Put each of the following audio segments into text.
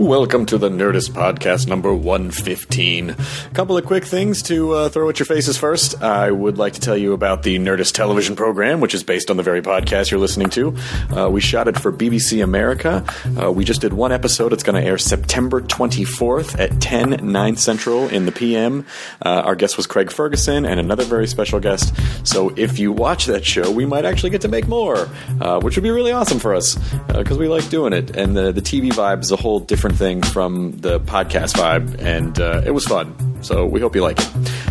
Welcome to the Nerdist Podcast number 115. A couple of quick things to uh, throw at your faces first. I would like to tell you about the Nerdist television program, which is based on the very podcast you're listening to. Uh, we shot it for BBC America. Uh, we just did one episode. It's going to air September 24th at 10, 9 Central in the PM. Uh, our guest was Craig Ferguson and another very special guest. So if you watch that show, we might actually get to make more, uh, which would be really awesome for us because we like doing it. And the, the TV vibe is a whole different thing from the podcast vibe, and uh, it was fun. So we hope you like it.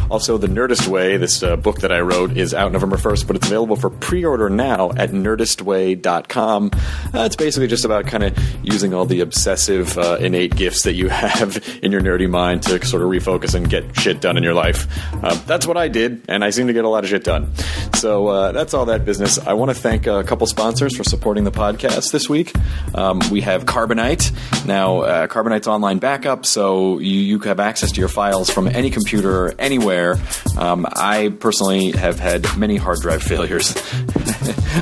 Also, The Nerdist Way, this uh, book that I wrote, is out November 1st, but it's available for pre order now at nerdistway.com. Uh, it's basically just about kind of using all the obsessive, uh, innate gifts that you have in your nerdy mind to sort of refocus and get shit done in your life. Uh, that's what I did, and I seem to get a lot of shit done. So uh, that's all that business. I want to thank a couple sponsors for supporting the podcast this week. Um, we have Carbonite. Now, uh, Carbonite's online backup, so you, you have access to your files from any computer anywhere. Um, I personally have had many hard drive failures.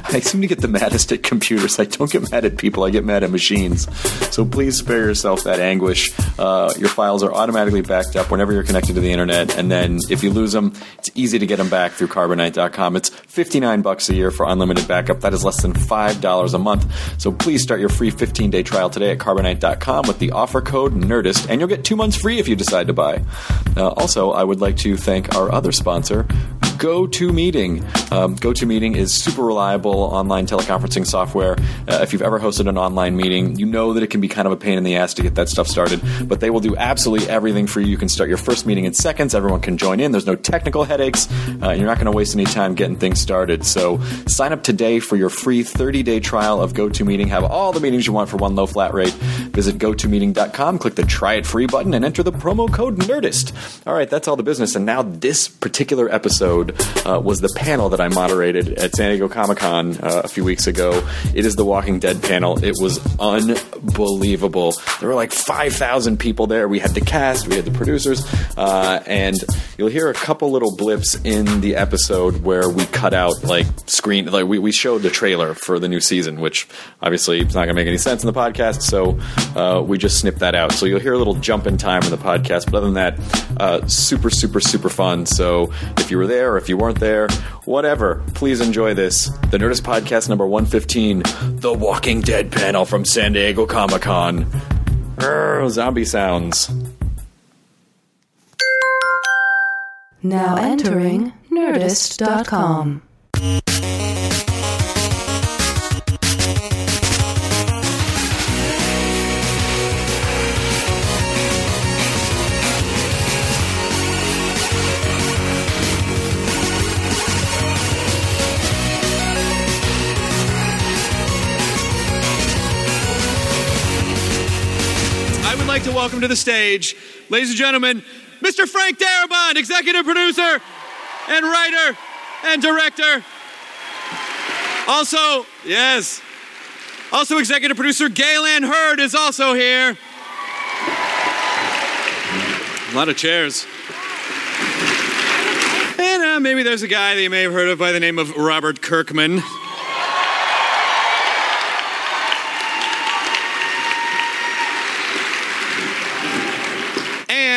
I seem to get the maddest at computers. I don't get mad at people, I get mad at machines. So please spare yourself that anguish. Uh, your files are automatically backed up whenever you're connected to the internet, and then if you lose them, it's easy to get them back through Carbonite.com. It's 59 bucks a year for unlimited backup. That is less than $5 a month. So please start your free 15 day trial today at Carbonite.com with the offer code NERDIST, and you'll get two months free if you decide to buy. Uh, also, I would like to thank our other sponsor, GoToMeeting. Um, GoToMeeting is super reliable online teleconferencing software. Uh, if you've ever hosted an online meeting, you know that it can be kind of a pain in the ass to get that stuff started, but they will do absolutely everything for you. You can start your first meeting in seconds. Everyone can join in. There's no technical headaches. Uh, you're not going to waste any time getting things started. So sign up today for your free 30 day trial of GoToMeeting. Have all the meetings you want for one low flat rate. Visit gotomeeting.com, click the try it free button, and enter the promo code NERDIST. All right, that's all the business. And now this particular episode uh, was the panel that I moderated at San Diego Comic Con uh, a few weeks ago. It is the Walking Dead panel. It was unbelievable. There were like 5,000 people there. We had the cast, we had the producers, uh, and you'll hear a couple little blips in the episode where we cut out like screen, like we, we showed the trailer for the new season, which obviously it's not going to make any sense in the podcast, so uh, we just snipped that out. So you'll hear a little jump in time in the podcast, but other than that, uh, super, super, super fun. So if you were there if you weren't there, whatever, please enjoy this. The Nerdist Podcast number 115, The Walking Dead panel from San Diego Comic Con. Zombie sounds. Now entering Nerdist.com. like to welcome to the stage, ladies and gentlemen, Mr. Frank Darabont, executive producer and writer and director. Also, yes, also executive producer Gale Anne Hurd is also here. A lot of chairs. And uh, maybe there's a guy that you may have heard of by the name of Robert Kirkman.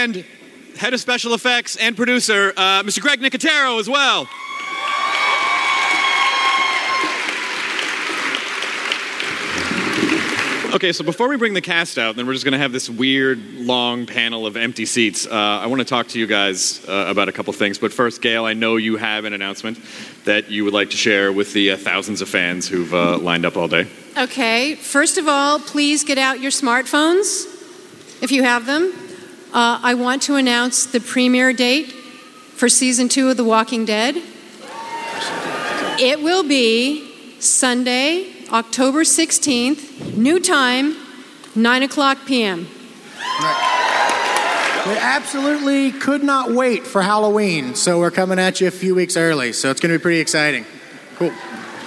and head of special effects and producer, uh, Mr. Greg Nicotero, as well. Okay, so before we bring the cast out, then we're just going to have this weird, long panel of empty seats. Uh, I want to talk to you guys uh, about a couple things. But first, Gale, I know you have an announcement that you would like to share with the uh, thousands of fans who've uh, lined up all day. Okay, first of all, please get out your smartphones if you have them. Uh, I want to announce the premiere date for season two of The Walking Dead. It will be Sunday, October 16th, new time, 9 o'clock p.m. We absolutely could not wait for Halloween, so we're coming at you a few weeks early. So it's going to be pretty exciting. Cool.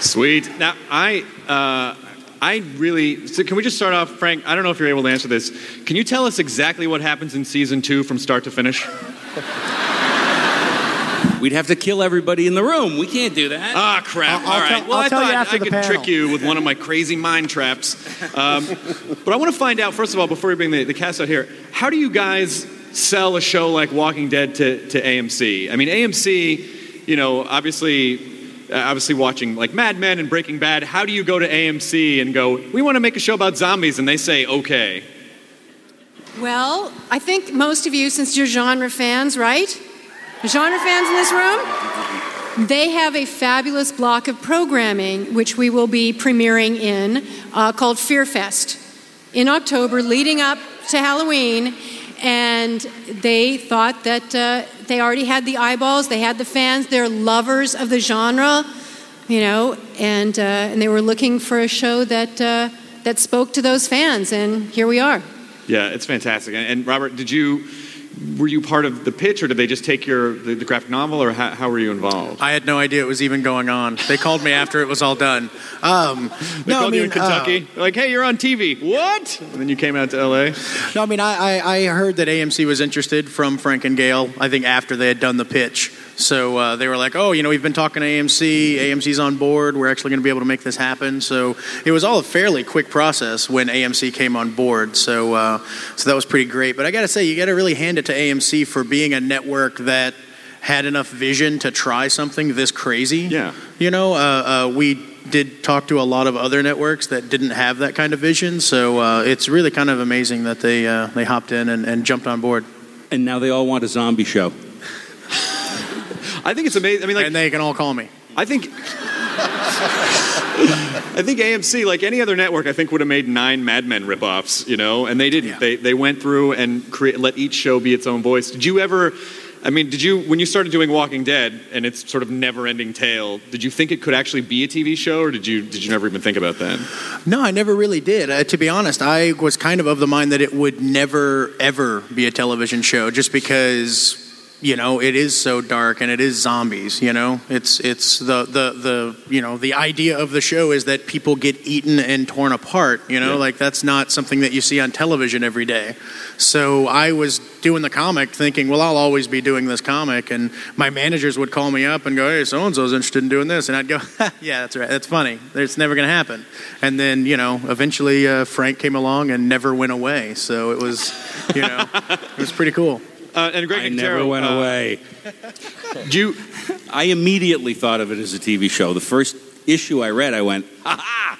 Sweet. Now, I, uh, I really. So, can we just start off, Frank? I don't know if you're able to answer this. Can you tell us exactly what happens in season two from start to finish? We'd have to kill everybody in the room. We can't do that. Ah, crap. I'll- I'll All right. tell- well, I'll I tell you thought after I the could panel. trick you with one of my crazy mind traps. Um, but I want to find out, first of all, before we bring the, the cast out here, how do you guys sell a show like Walking Dead to, to AMC? I mean, AMC, you know, obviously. Uh, Obviously, watching like Mad Men and Breaking Bad, how do you go to AMC and go, we want to make a show about zombies? And they say, okay. Well, I think most of you, since you're genre fans, right? Genre fans in this room? They have a fabulous block of programming, which we will be premiering in, uh, called Fear Fest in October, leading up to Halloween. And they thought that uh, they already had the eyeballs, they had the fans, they're lovers of the genre, you know, and, uh, and they were looking for a show that, uh, that spoke to those fans. And here we are. Yeah, it's fantastic. And, and Robert, did you were you part of the pitch, or did they just take your the, the graphic novel, or how, how were you involved? I had no idea it was even going on. They called me after it was all done. Um, They no, called I you in Kentucky. They're like, hey, you're on TV. What? And then you came out to LA. uh, no, I mean, I, I, I heard that AMC was interested from Frank and Gale. I think after they had done the pitch, so uh, they were like, "Oh, you know, we've been talking to AMC. AMC's on board. We're actually going to be able to make this happen." So it was all a fairly quick process when AMC came on board. So uh, so that was pretty great. But I got to say, you got to really hand it to AMC for being a network that had enough vision to try something this crazy. Yeah. You know, uh, uh, we did talk to a lot of other networks that didn't have that kind of vision. So uh, it's really kind of amazing that they uh, they hopped in and, and jumped on board. And now they all want a zombie show. I think it's amazing. I mean, like, and they can all call me. I think. I think AMC, like any other network, I think would have made nine Mad Men ripoffs, you know, and they didn't. Yeah. They they went through and create, let each show be its own voice. Did you ever? I mean, did you when you started doing Walking Dead and its sort of never-ending tale? Did you think it could actually be a TV show, or did you did you never even think about that? No, I never really did. Uh, to be honest, I was kind of of the mind that it would never, ever be a television show just because, you know, it is so dark and it is zombies, you know? It's, it's the, the, the, you know, the idea of the show is that people get eaten and torn apart, you know? Yeah. Like, that's not something that you see on television every day. So I was doing the comic thinking, well, I'll always be doing this comic. And my managers would call me up and go, hey, so and so's interested in doing this. And I'd go, yeah, that's right. That's funny. It's never going to happen. And then, you know, eventually uh, Frank came along and never went away. So it was, you know, it was pretty cool. Uh, and Greg I Nicotero, never went uh, away. Do you, I immediately thought of it as a TV show. The first issue I read, I went, ha ha!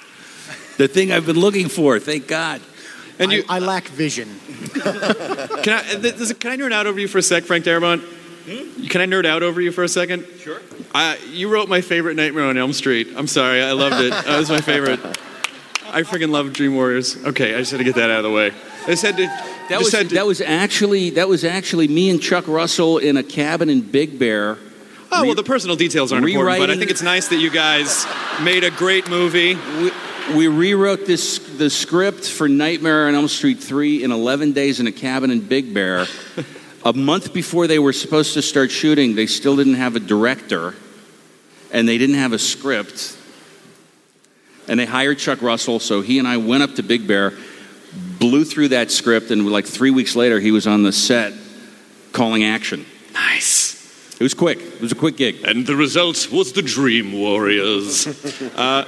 The thing I've been looking for, thank God. and you, I, I lack vision. Can I, th- this- can I nerd out over you for a sec, Frank Darabont? Can I nerd out over you for a second? Sure. Uh, you wrote my favorite Nightmare on Elm Street. I'm sorry, I loved it. That was my favorite. I freaking love Dream Warriors. Okay, I just had to get that out of the way. I just had to. That was to- that was actually that was actually me and Chuck Russell in a cabin in Big Bear. Oh well, the personal details aren't important, but I think it's nice that you guys made a great movie. We, we rewrote this the script for Nightmare on Elm Street 3 in 11 days in a cabin in Big Bear. a month before they were supposed to start shooting, they still didn't have a director and they didn't have a script. And they hired Chuck Russell, so he and I went up to Big Bear, blew through that script, and like three weeks later, he was on the set calling action. Nice. It was quick. It was a quick gig. And the result was the Dream Warriors. uh,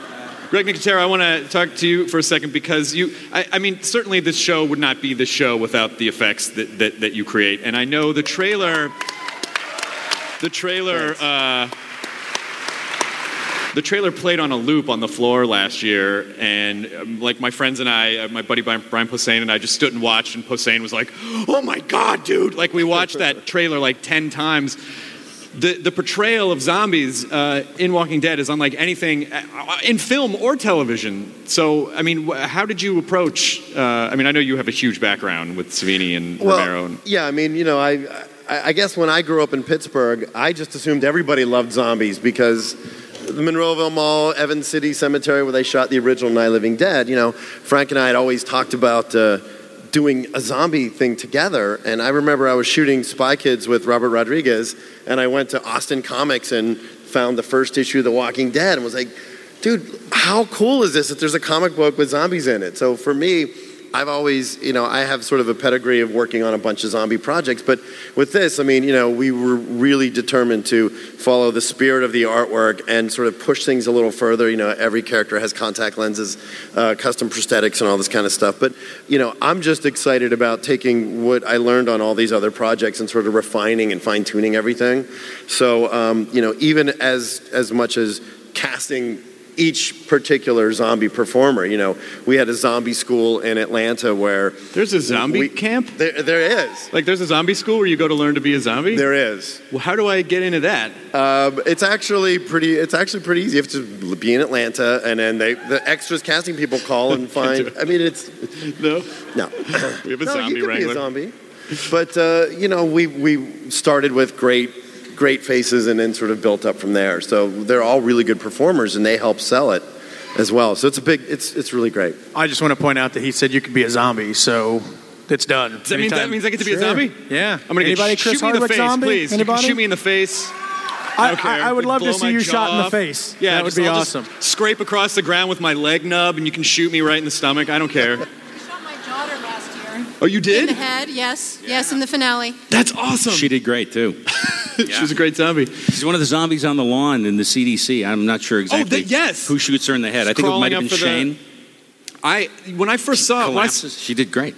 Greg Nicotero, I want to talk to you for a second because you, I, I mean, certainly this show would not be the show without the effects that, that, that you create. And I know the trailer, the trailer, uh, the trailer played on a loop on the floor last year, and um, like my friends and I, uh, my buddy Brian, Brian Posehn and I just stood and watched, and Posehn was like, "Oh my god, dude!" Like we watched that trailer like ten times. The the portrayal of zombies uh, in Walking Dead is unlike anything uh, in film or television. So, I mean, how did you approach? Uh, I mean, I know you have a huge background with Savini and Well, Romero. And, yeah, I mean, you know, I, I, I guess when I grew up in Pittsburgh, I just assumed everybody loved zombies because the Monroeville Mall, Evans City Cemetery, where they shot the original Night Living Dead. You know, Frank and I had always talked about uh, doing a zombie thing together. And I remember I was shooting Spy Kids with Robert Rodriguez, and I went to Austin Comics and found the first issue of The Walking Dead and was like, dude, how cool is this that there's a comic book with zombies in it? So for me, I've always, you know, I have sort of a pedigree of working on a bunch of zombie projects, but with this, I mean, you know, we were really determined to follow the spirit of the artwork and sort of push things a little further. You know, every character has contact lenses, uh, custom prosthetics, and all this kind of stuff. But, you know, I'm just excited about taking what I learned on all these other projects and sort of refining and fine tuning everything. So, um, you know, even as as much as casting each particular zombie performer. You know, we had a zombie school in Atlanta where There's a zombie we- camp? there, there is. Like, there's a zombie school where you go to learn to be a zombie? There is. Well, how do I get into that? Um, it's actually pretty. It's actually pretty easy. You have to be in Atlanta, and then they, the extras casting people call and find. I mean, it's No? no. We have a no, zombie you could wrangler. be a zombie. But uh, you know, we we started with great great faces, and then sort of built up from there. So they're all really good performers, and they help sell it as well. So it's a big. It's it's really great. I just want to point out that he said you could be a zombie, so it's done. Does that mean that means I get to be a zombie? Yeah. I'm gonna Anybody get Chris shoot me in the face, zombie? please. You can Anybody? shoot me in the face. I, don't. I, I would love to see you jaw shot in the face. Yeah, that would just- be I'll awesome. Just scrape across the ground with my leg nub, and you can shoot me right in the stomach. I don't care. I shot my daughter last year. Oh, you did? In the head, yes. Yes, in the finale. That's awesome. She did great too. She's a great zombie. She's one of the zombies on the lawn in the CDC. I'm not sure exactly that- yes. who shoots her in the head. I think it might have been for the- Shane. I when I first saw when I, s- Collapses. She did great.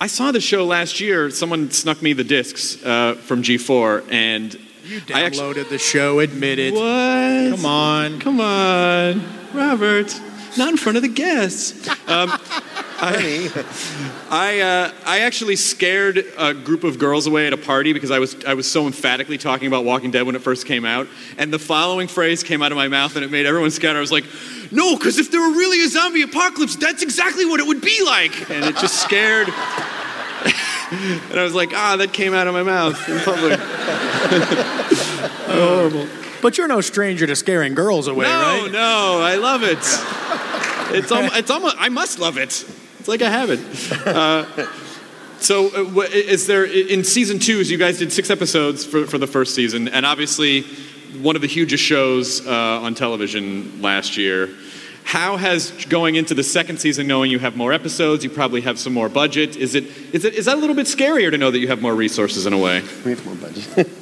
I saw the show last year. Someone snuck me the discs uh, from G4, and You I actually- downloaded the show, admit it. what? Come on. Come on, Robert. Not in front of the guests. Um, Honey. I uh, I actually scared a group of girls away at a party because I was I was so emphatically talking about Walking Dead when it first came out, and the following phrase came out of my mouth and it made everyone scatter. I was like, "No, because if there were really a zombie apocalypse, that's exactly what it would be like," and it just scared. and I was like, "Ah, that came out of my mouth in public." Horrible. But you're no stranger to scaring girls away, no, right? no, no, I love it. It's almost, it's almost, I must love it. It's like a habit. Uh, so, uh, is there in season two? As you guys did six episodes for, for the first season, and obviously one of the hugest shows uh, on television last year. How has going into the second season, knowing you have more episodes, you probably have some more budget? Is it is it is that a little bit scarier to know that you have more resources in a way? We have more budget.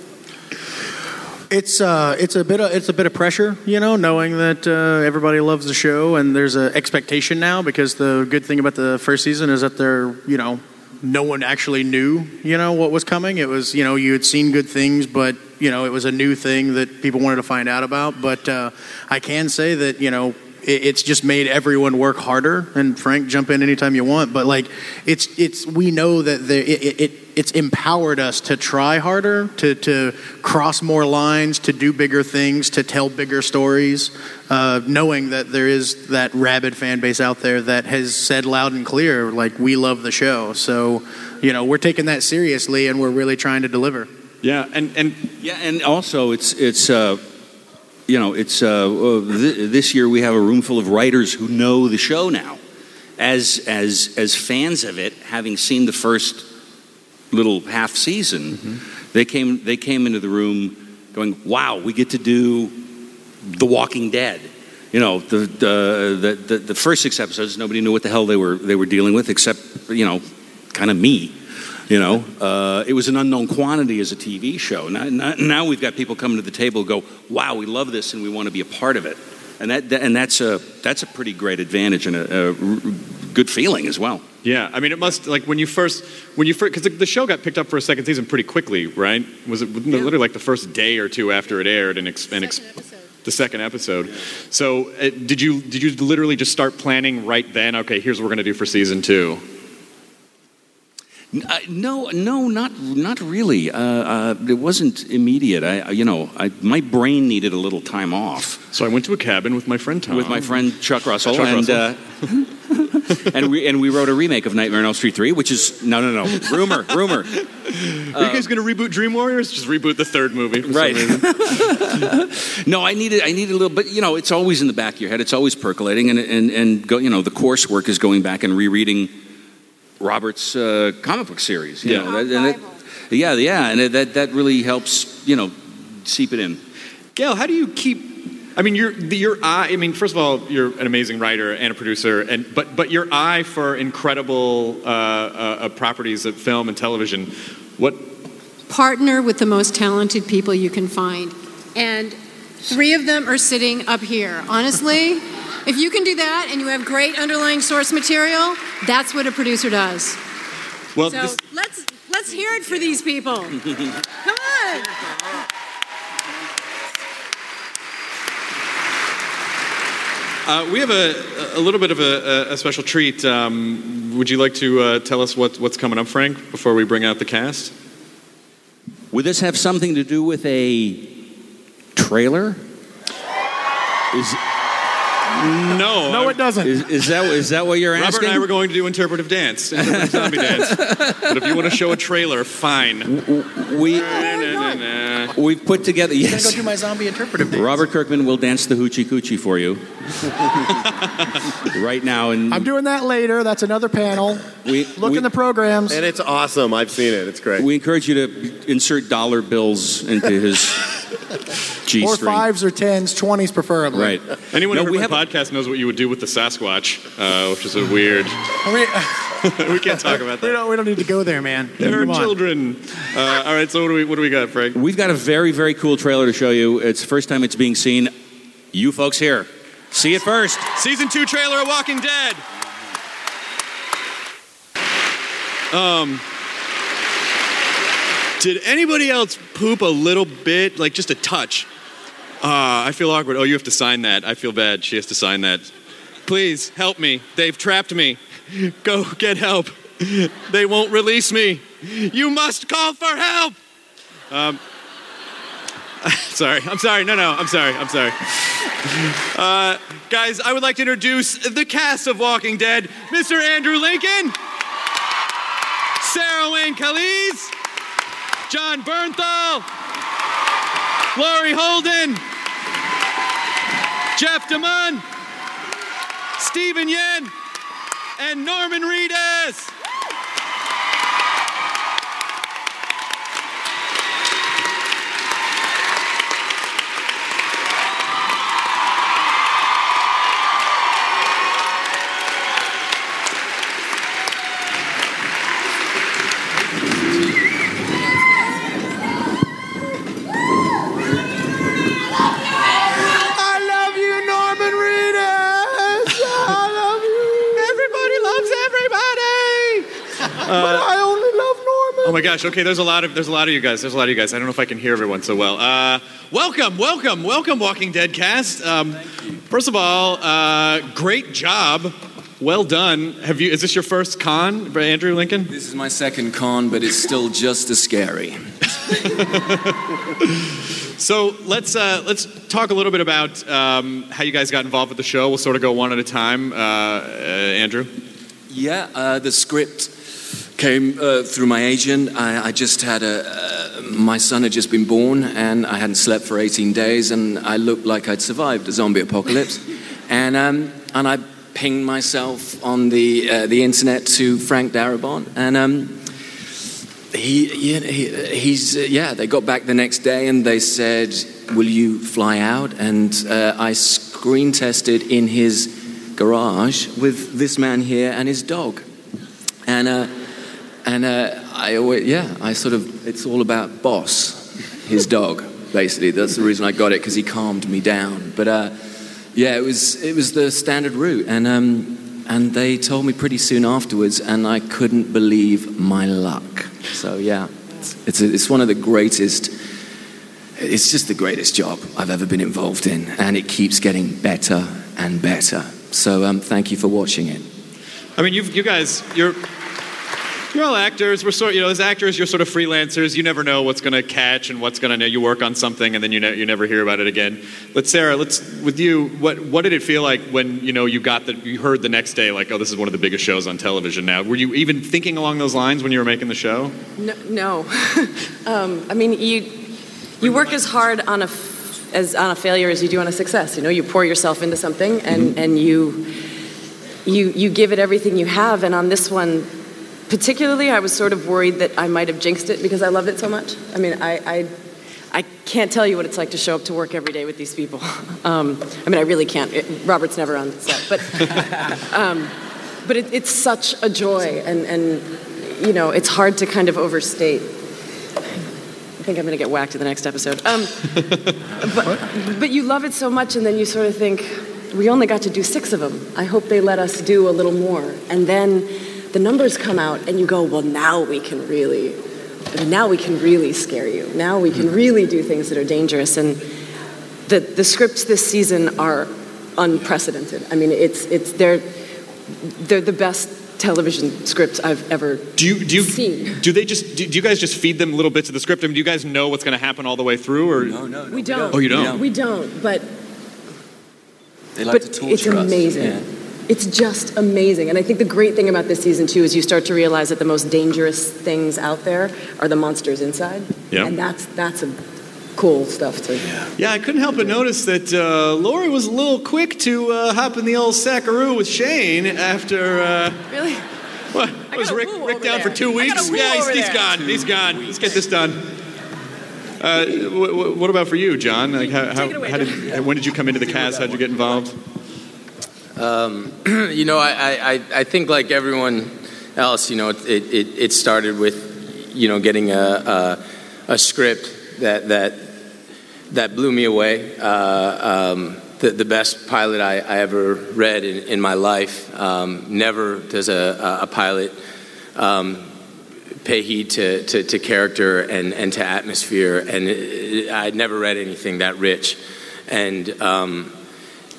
It's uh, it's a bit of it's a bit of pressure, you know, knowing that uh, everybody loves the show and there's an expectation now because the good thing about the first season is that they're you know no one actually knew you know what was coming. It was you know you had seen good things, but you know it was a new thing that people wanted to find out about. But uh, I can say that you know it's just made everyone work harder. And Frank, jump in anytime you want. But like it's it's we know that it, it, it it's empowered us to try harder, to, to cross more lines, to do bigger things, to tell bigger stories, uh, knowing that there is that rabid fan base out there that has said loud and clear, like, we love the show. So, you know, we're taking that seriously and we're really trying to deliver. Yeah, and and Yeah, and also it's it's uh, you know it's uh, uh, th- this year we have a room full of writers who know the show now, as as as fans of it, having seen the first little half season, they came they came into the room going, "Wow, we get to do The Walking Dead." You know, the the the, the, the first six episodes, nobody knew what the hell they were they were dealing with, except you know, kind of me. You know, uh, it was an unknown quantity as a TV show. Now, now, now we've got people coming to the table who go, "Wow, we love this, and we want to be a part of it." And that, that- and that's a that's a pretty great advantage and a, a r- good feeling as well. Yeah, I mean, it must like when you first when you first because the, the show got picked up for a second season pretty quickly, right? Was it literally like the first day or two after it aired and, ex, and ex, the second episode? So uh, did you did you literally just start planning right then? Okay, here's what we're gonna do for season two. Uh, no, no, not not really. Uh, uh, it wasn't immediate. I, you know, I, my brain needed a little time off So I went to a cabin with my friend Tom. with my friend Chuck Russell, Chuck and Russell. Uh, and we and we wrote a remake of Nightmare on Elm Street three, which is no, no, no, rumor, rumor. Are you guys gonna reboot Dream Warriors? Just reboot the third movie, for Right. reason. No, I needed I needed a little, but you know, it's always in the back of your head. It's always percolating, and and and go, you know, the coursework is going back and rereading Robert's uh, comic book series. You Yeah. know, that- and it- yeah, yeah, and it, that that really helps. You know, seep it in. Gale, how do you keep? I mean, your the- your eye. I mean, first of all, you're an amazing writer and a producer, and but but your eye for incredible uh, uh, uh, properties of film and television. What Partner with the most talented people you can find. And three of them are sitting up here. Honestly, if you can do that and you have great underlying source material, that's what a producer does. well, So this, let's let's hear it for these people. Come on. uh, we have a a little bit of a, a, a special treat. Um, would you like to uh, tell us what what's coming up, Frank, before we bring out the cast? Would this have something to do with a trailer? Is, No, No, it doesn't. is, is that is that what you're Robert asking? and I were going to do interpretive dance, interpretive zombie dance. But if you want to show a trailer, fine. we we've put together. I'm Yes, gonna go do my zombie interpretive dance. Robert Kirkman will dance the hoochie coochie for you right now, and I'm doing that later. That's another panel. we Look we, in the programs. And it's awesome. I've seen it. It's great. we encourage you to insert dollar bills into his G Or fives or tens, twenties preferably. Right. Anyone No, who we heard my have- podcast knows what you would do with the Sasquatch, uh, which is a weird. We, we can't talk about we that. don't, we don't need to go there, man. They're on. children. Uh, all right, so what do we what do we got, Frank? We've got a very, very cool trailer to show you. It's the first time it's being seen. You folks here, see it first. Season two trailer of Walking Dead. Um, did anybody else poop a little bit, like just a touch? Ah, I feel awkward. Oh, you have to sign that. I feel bad. She has to sign that. Please help me. They've trapped me. Go get help. They won't release me. You must call for help. Um, sorry. I'm sorry. No, no. I'm sorry. I'm sorry. Uh, guys, I would like to introduce the cast of Walking Dead Mr. Andrew Lincoln, Sarah Wayne Callies, Jon Bernthal, Laurie Holden, Jeff DeMunn, Steven Yeun, and Norman Reedus. I love you, Norman Reedus. I love you. Everybody loves everybody. But I only love Norman. Oh my gosh. Okay, there's a lot of there's a lot of you guys. There's a lot of you guys. I don't know if I can hear everyone so well. Uh, welcome, welcome, welcome, Walking Dead cast. Um, first of all, uh, great job. Well done. Have you? Is this your first con, Andrew Lincoln? This is my second con, but it's still just as scary. So let's uh, let's talk a little bit about um, how you guys got involved with the show. We'll sort of go one at a time. Uh, uh, Andrew. Yeah, uh, the script came uh, through my agent. I, I just had a. Uh, my son had just been born, and I hadn't slept for 18 days, and I looked like I'd survived a zombie apocalypse. and um, and I pinged myself on the uh, the internet to Frank Darabont, and. Um, he, he, he he's uh, yeah. They got back the next day and they said, "Will you fly out?" And uh, I screen tested in his garage with this man here and his dog, and uh, and uh, I always yeah. I sort of it's all about Boss, his dog. Basically, that's the reason I got it because he calmed me down. But uh, yeah, it was it was the standard route, and um, and they told me pretty soon afterwards, and I couldn't believe my luck. So yeah, it's it's, it's one of the greatest. It's just the greatest job I've ever been involved in, and it keeps getting better and better. So um, thank you for watching it. I mean, you you guys, you're you're all actors. We're sort, you know, as actors, you're sort of freelancers. You never know what's going to catch and what's going to. You work on something and then you ne- you never hear about it again. But Sarah, let's with you. What what did it feel like when you know you got the you heard the next day like, oh, this is one of the biggest shows on television now? Were you even thinking along those lines when you were making the show? No, no. um, I mean, you you work as hard on a f- as on a failure as you do on a success. You know, you pour yourself into something and and you you you give it everything you have. And on this one, particularly, I was sort of worried that I might have jinxed it because I loved it so much. I mean, I I, I can't tell you what it's like to show up to work every day with these people. Um, I mean, I really can't. It, Robert's never on set, but um, but it, it's such a joy, and and you know, it's hard to kind of overstate. I think I'm going to get whacked in the next episode. Um, but, but you love it so much, and then you sort of think, we only got to do six of them. I hope they let us do a little more. And then the numbers come out, and you go, well, now we can really, now we can really scare you. Now we can mm-hmm. really do things that are dangerous. And the, the scripts this season are unprecedented. I mean, it's, it's, they're, they're the best television scripts I've ever Do you do you seen. do they just do, do you guys just feed them little bits of the script? I mean, do you guys know what's going to happen all the way through, or No, no, no. We don't. Oh, you don't? We don't, but They like but to torture it's amazing. us. Yeah. It's just amazing. And I think the great thing about this season, too, is you start to realize that the most dangerous things out there are the monsters inside. Yeah. And that's, that's a cool stuff too. Yeah, I couldn't help but notice that uh, Lori was a little quick to uh, hop in the old sackaroo with Shane after. Uh, Really? what was Rick, Rick down there. for two I got weeks? a woo Yeah, he's, over he's there. gone. He's gone. Let's get this done. Uh, w- w- what about for you, Jon? Like, how, how, it away, how did, when did you come into the cast? How did you get involved? you know, I, I, I think like everyone else, you know, it, it, it started with, you know, getting a, a, a script that, that, that blew me away. Uh, um, the, the best pilot I, I ever read in, in my life. Um, never does a, a pilot um, pay heed to, to, to character and, and to atmosphere. And it, I'd never read anything that rich. And, um,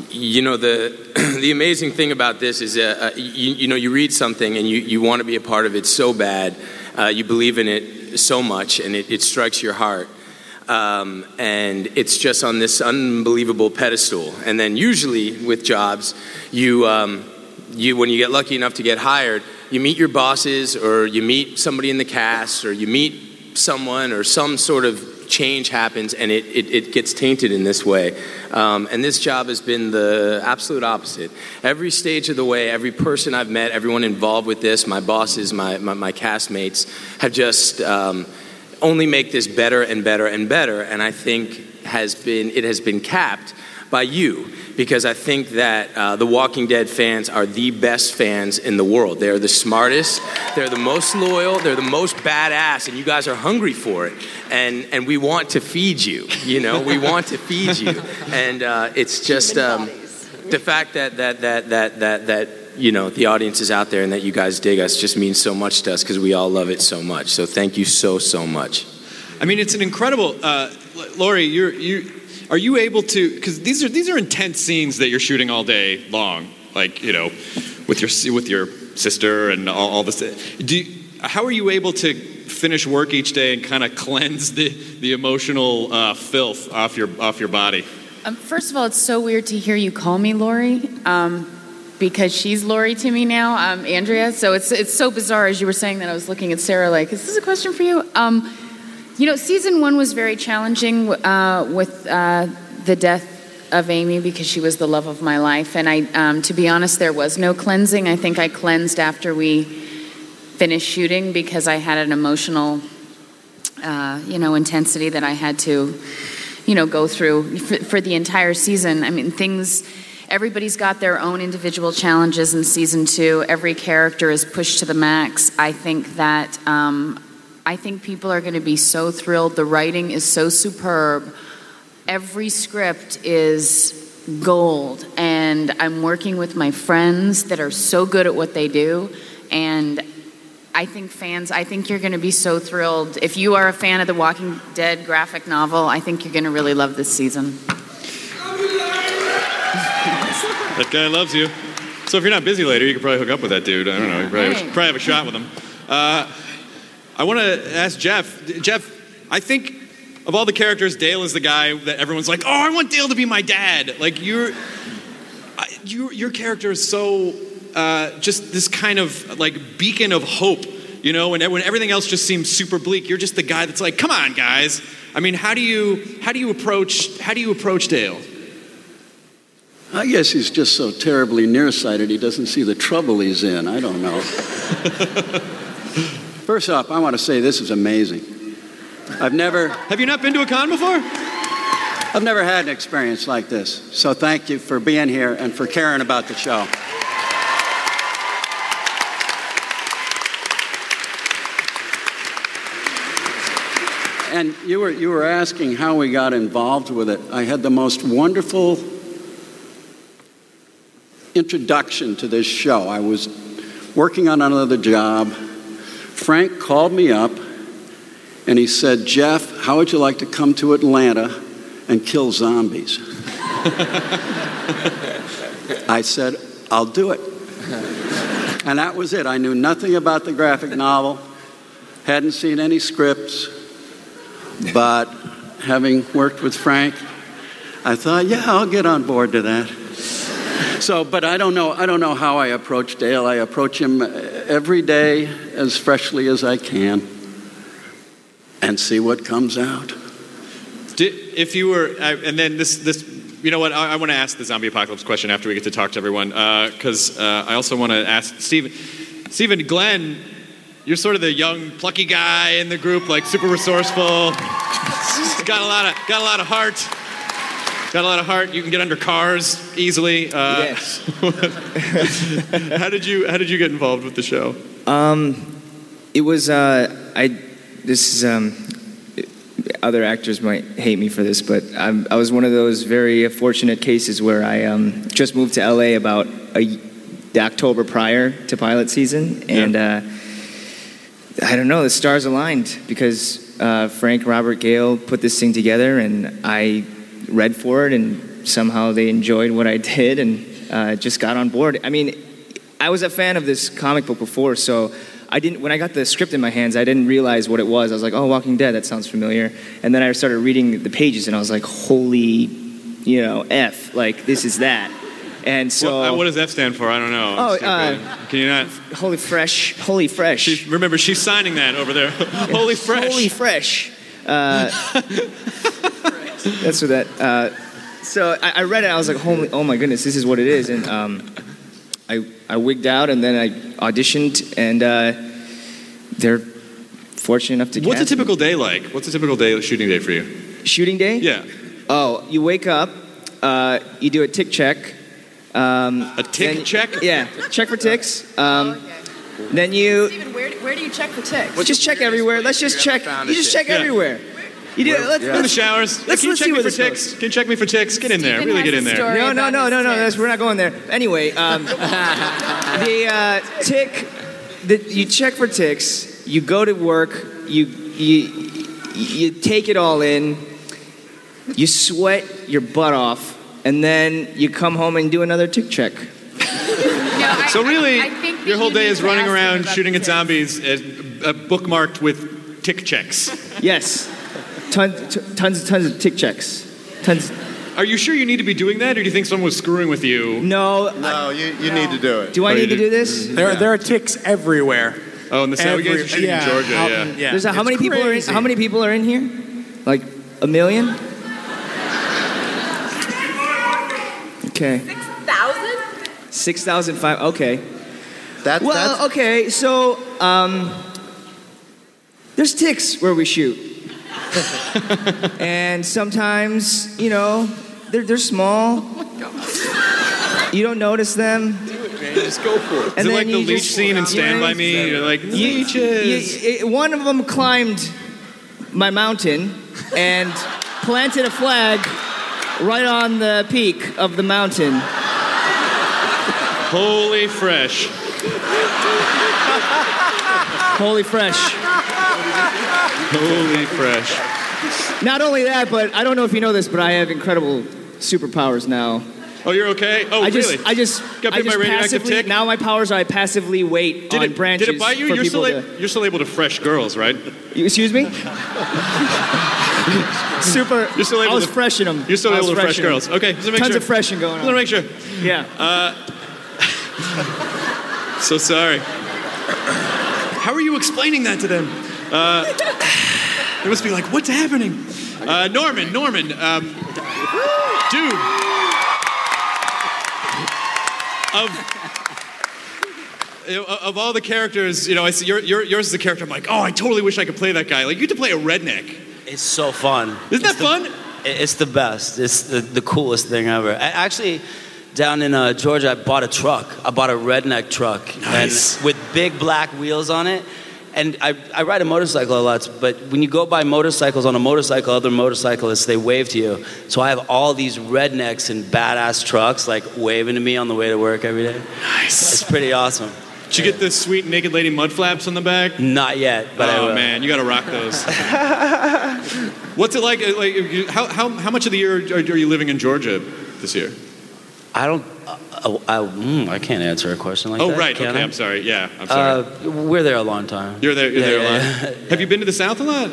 you know the the amazing thing about this is uh, you, you know you read something and you, you want to be a part of it so bad uh, you believe in it so much and it, it strikes your heart. Um, and it's just on this unbelievable pedestal. And then usually with jobs you um, you when you get lucky enough to get hired you meet your bosses or you meet somebody in the cast or you meet someone or some sort of change happens and it, it, it gets tainted in this way. Um, and this job has been the absolute opposite. Every stage of the way, every person I've met, everyone involved with this, my bosses, my, my, my castmates, have just um, only make this better and better and better. And I think has been, it has been capped by you because I think that uh, the Walking Dead fans are the best fans in the world. They're the smartest, they're the most loyal, they're the most badass, and you guys are hungry for it. And, and we want to feed you, you know, we want to feed you. And uh, it's just um, the fact that, that, that, that, that, that, you know, the audience is out there and that you guys dig us just means so much to us because we all love it so much. So thank you so, so much. I mean, it's an incredible. Uh, Laurie, you're you. Are you able to? Because these are these are intense scenes that you're shooting all day long. Like you know, with your with your sister and all, all this. Do you, how are you able to finish work each day and kind of cleanse the the emotional uh, filth off your off your body? Um, first of all, it's so weird to hear you call me Lori, um, because she's Lori to me now, um, Andrea. So it's it's so bizarre. As you were saying that, I was looking at Sarah like, "Is this a question for you?" Um, you know, season one was very challenging uh, with uh, the death of Amy because she was the love of my life, and I, um, to be honest, there was no cleansing. I think I cleansed after we finished shooting because I had an emotional, uh, you know, intensity that I had to you know go through for, for the entire season. I mean things everybody's got their own individual challenges in season two. Every character is pushed to the max. I think that um, i think people are going to be so thrilled the writing is so superb every script is gold and i'm working with my friends that are so good at what they do and I think fans, I think you're going to be so thrilled. If you are a fan of the Walking Dead graphic novel, I think you're going to really love this season. That guy loves you. So if you're not busy later, you could probably hook up with that dude. I don't know. You probably, Hey. probably have a shot with him. Uh, I want to ask Jeff. Jeff, I think of all the characters, Dale is the guy that everyone's like, "Oh, I want Dale to be my dad." Like you're, I, you, your character is so uh, just this kind of like beacon of hope. You know, when, when everything else just seems super bleak, you're just the guy that's like, "Come on, guys." I mean, how do you how do you approach how do you approach Dale? I guess he's just so terribly nearsighted he doesn't see the trouble he's in. I don't know. First off, I want to say this is amazing. I've never. Have you not been to a con before? I've never had an experience like this. So thank you for being here and for caring about the show. And you were, you were asking how we got involved with it. I had the most wonderful introduction to this show. I was working on another job. Frank called me up and he said, Jeff, how would you like to come to Atlanta and kill zombies? I said, I'll do it. And that was it. I knew nothing about the graphic novel, hadn't seen any scripts, but having worked with Frank, I thought, yeah, I'll get on board to that. So, but I don't know. I don't know how I approach Dale. I approach him every day as freshly as I can, and see what comes out. Did, if you were, uh, and then this, this, you know what? I, I want to ask the zombie apocalypse question after we get to talk to everyone, because uh, I also want to ask Steven. Steven, Glenn, you're sort of the young, plucky guy in the group, like super resourceful. got a lot of, got a lot of heart. Got a lot of heart. You can get under cars easily. Uh, Yes. how did you, how did you get involved with the show? Um, it was uh, I. This is um, other actors might hate me for this, but I'm, I was one of those very fortunate cases where I um, just moved to LA about a, the October prior to pilot season, and uh, I don't know, the stars aligned because uh, Frank Robert Gale put this thing together, and I read for it, and somehow they enjoyed what I did, and uh, just got on board. I mean, I was a fan of this comic book before, so I didn't. When I got the script in my hands, I didn't realize what it was. I was like, "Oh, Walking Dead, that sounds familiar." And then I started reading the pages, and I was like, "Holy, you know, f! Like this is that." And so, What, uh, what does F stand for? I don't know. Oh, uh, can you not? holy fresh, holy fresh. She's, remember, she's signing that over there. Holy fresh. Holy fresh. Uh, that's what that. Uh, so I, I read it. I was like, "Holy, oh my goodness, this is what it is." And um, I I wigged out, and then I auditioned, and uh, they're fortunate enough to. What's a cast me. typical day like? What's a typical day shooting day for you? shooting day? Yeah. Oh, you wake up, uh, you do a tick check. Um, a tick check? Yeah, check for ticks. Um, Then you Steven, where, where do you check for ticks? well, just check everywhere. Let's just check. You just check Yeah. everywhere. You do. Let's, In the showers. Let's, Can you let's check me for ticks? goes. Can you check me for ticks? Get in there. Steven Really has get in there. No, no, no, no, no. That's, we're not going there. Anyway, um, the uh, tick. The, you check for ticks. You go to work. You you you take it all in. You sweat your butt off, and then you come home and do another tick check. So really, I think your whole day is running around shooting at zombies, uh, uh, bookmarked with tick checks. Yes, tons, t- tons, tons of tick checks. Tons. Are you sure you need to be doing that, or do you think someone was screwing with you? No. No, you, you need to do it. Do I need to do? do this? There, there are ticks everywhere. Oh, in the Sound Every- Games are shooting yeah, in Georgia. out yeah. yeah. There's a, how It's many people are in? How many people are in here? Like a million? Okay. Six thousand. Six thousand five. Okay. That's, Well, that's okay. So, um, there's ticks where we shoot, and sometimes, you know, they're they're small. Oh You don't notice them. Do it, man. Just go for it. Is it like the leech scene in Stand By Me? You're like, You- leeches. you- it- one of them climbed my mountain and planted a flag right on the peak of the mountain. Holy fresh. Holy fresh. Holy fresh. Not only that, but I don't know if you know this, but I have incredible superpowers now. Oh, you're okay? Oh, I just, really? I just, Got I bit by radioactive passively, tick? now my powers are I passively wait Did on it, branches did it bite you? for You're people still, to. you're still able to fresh girls, right? You- Excuse me? Super. You're still able I was to- freshing them. You're still able to fresh girls. Okay, just to make Tons sure. of freshing going on. Just to make sure. Yeah. Uh, so sorry. How are you explaining that to them? Uh, they must be like, what's happening? Uh, Norman, Norman, um, dude. Of of all the characters, you know, I see your, your, yours is a character. I'm like, oh, I totally wish I could play that guy. Like, you get to play a redneck. It's so fun. Isn't that fun? It's the best. It's the, the coolest thing ever. I, actually, down in uh, Georgia, I bought a truck. I bought a redneck truck, Nice. and with big black wheels on it. And I, I ride a motorcycle a lot, but when you go by motorcycles on a motorcycle, other motorcyclists they wave to you. So I have all these rednecks and badass trucks like waving to me on the way to work every day. Nice. It's pretty awesome. Did you get the sweet naked lady mud flaps on the back? Not yet, but I oh will. man, you got to rock those. What's it like? uh, Like, how, how, how much of the year are, are you living in Georgia this year? I don't. Uh, I, mm, I can't answer a question like oh, that. Oh, right. can Okay, I? I'm sorry. Yeah, I'm sorry. Uh, we're there a long time. you're there. You're yeah, there a yeah, lot. Have you been to the South a lot?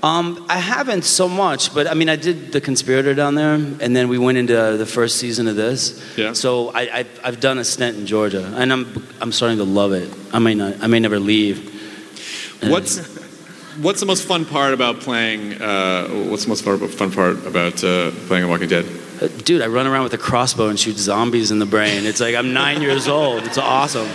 Um, I haven't so much, but I mean, I did the conspirator down there, and then we went into the first season of this. Yeah. So I, I, I've done a stint in Georgia, and I'm I'm starting to love it. I may not. I may never leave. And- What's What's the most fun part about playing? Uh, what's the most fun, part about uh, playing on Walking Dead? Uh, Dude, I run around with a crossbow and shoot zombies in the brain. It's like I'm nine years old. It's awesome.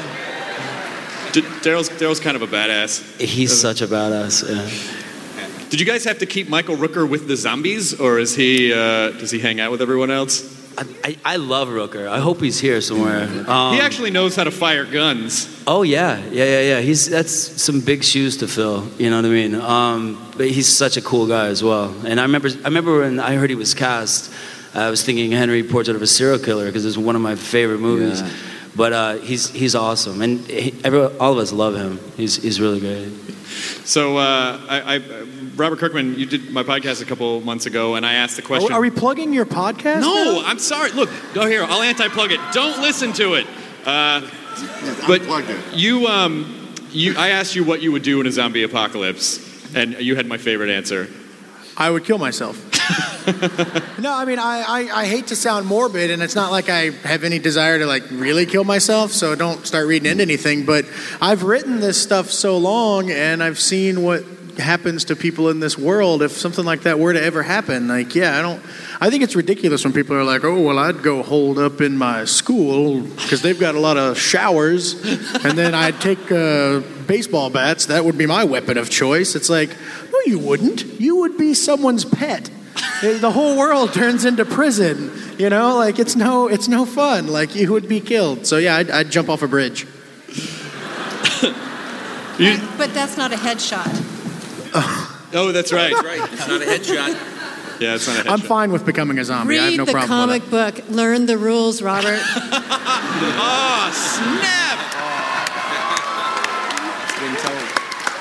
D- Daryl's Daryl's kind of a badass. He's such a badass. Yeah. Did you guys have to keep Michael Rooker with the zombies, or is he uh, does he hang out with everyone else? I, I, I love Rooker. I hope he's here somewhere. Um, he actually knows how to fire guns. Oh yeah, yeah, yeah, yeah. He's that's some big shoes to fill. You know what I mean? Um, but he's such a cool guy as well. And I remember, I remember when I heard he was cast, I was thinking Henry Portrait of a Serial Killer because it's one of my favorite movies. Yeah. But uh, he's he's awesome, and he, every, all of us love him. He's he's really great. So, uh, I, I, Robert Kirkman, you did my podcast a couple months ago, and I asked the question. are we plugging your podcast? No, now? I'm sorry. Look, go here. I'll anti-plug it. Don't listen to it. Uh, but you, um, you, I asked you what you would do in a zombie apocalypse, and you had my favorite answer. I would kill myself. no, I mean, I, I, I hate to sound morbid, and it's not like I have any desire to like really kill myself, so don't start reading into anything. But I've written this stuff so long, and I've seen what happens to people in this world if something like that were to ever happen. Like, yeah, I don't. I think it's ridiculous when people are like, "Oh, well, I'd go hold up in my school because they've got a lot of showers, and then I'd take uh, baseball bats. That would be my weapon of choice." It's like, no, you wouldn't. You would be someone's pet. The whole world turns into prison. You know, like it's no, it's no fun. Like you would be killed. So yeah, I'd, I'd jump off a bridge. But that's not a headshot. Oh, that's right. That's right. It's not a headshot. Yeah, it's not a headshot. I'm fine with becoming a zombie. I have Read no the problem comic with book. Learn the rules, Robert. Oh, snap!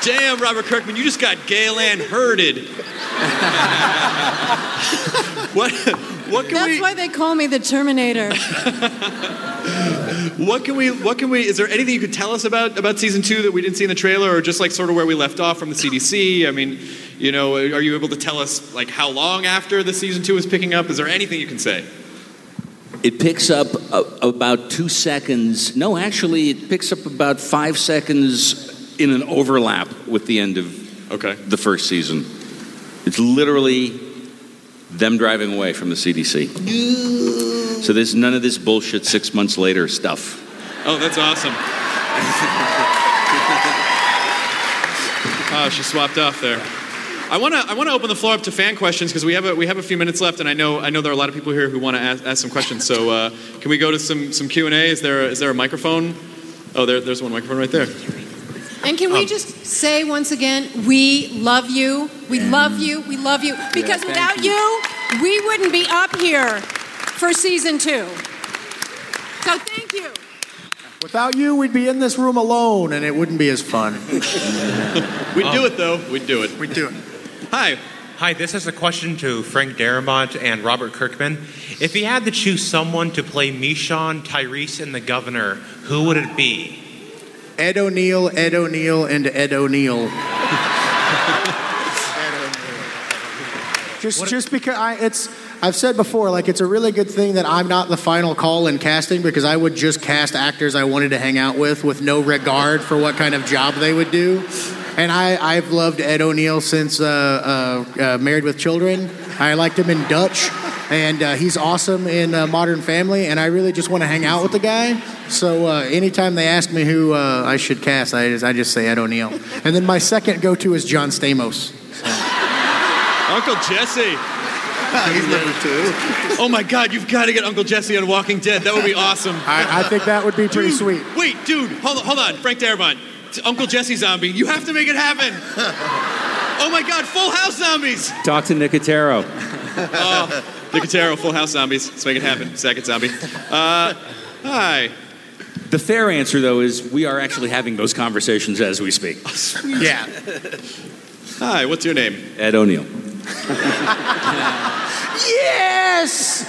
Damn, Robert Kirkman, you just got Gale Anne herded. what? What can That's we? why they call me the Terminator. What can we? What can we? Is there anything you could tell us about about season two that we didn't see in the trailer, or just like sort of where we left off from the CDC? I mean, you know, are you able to tell us like how long after the season two is picking up? Is there anything you can say? It picks up uh, about two seconds. No, actually, it picks up about five seconds in an overlap with the end of okay. the first season. It's literally them driving away from the CDC. So there's none of this bullshit six months later stuff. Oh, that's awesome. oh, she swapped off there. I want to I want to open the floor up to fan questions because we have a we have a few minutes left, and I know I know there are a lot of people here who want to ask, ask some questions. So uh, can we go to some some Q and A? Is there is there a microphone? Oh, there, there's one microphone right there. And can Um, we just say once again, we love you. We love you. We love you. Because thank without you. we wouldn't be up here for season two. So thank you. Without you, we'd be in this room alone, and it wouldn't be as fun. We'd do it though. We'd do it. We'd do it. Hi. Hi, this is a question to Frank Darabont and Robert Kirkman. If you had to choose someone to play Michonne, Tyrese, and the Governor, who would it be? Ed O'Neill, Ed O'Neill, and Ed O'Neill. Just, just because I, it's, I've said before, like it's a really good thing that I'm not the final call in casting because I would just cast actors I wanted to hang out with with no regard for what kind of job they would do. And I, I've loved Ed O'Neill since uh, uh, uh, Married with Children. I liked him in Dutch, and uh, he's awesome in uh, Modern Family, and I really just want to hang out with the guy. So uh, anytime they ask me who uh, I should cast, I just, I just say Ed O'Neill. And then my second go-to is John Stamos. Uncle Jesse. He's number two. Oh my God, you've got to get Uncle Jesse on Walking Dead. That would be awesome. I, I think that would be pretty Dude, sweet. Wait, dude, hold on, hold on. Frank Darabont, It's Uncle Jesse zombie. You have to make it happen. oh my God, Full House zombies. Talk to Nicotero. Oh, Nicotero, Full House zombies. Let's make it happen. Second zombie. Uh, hi. The fair answer, though, is we are actually having those conversations as we speak. Yeah. Hi, what's your name? Ed O'Neill. Yes!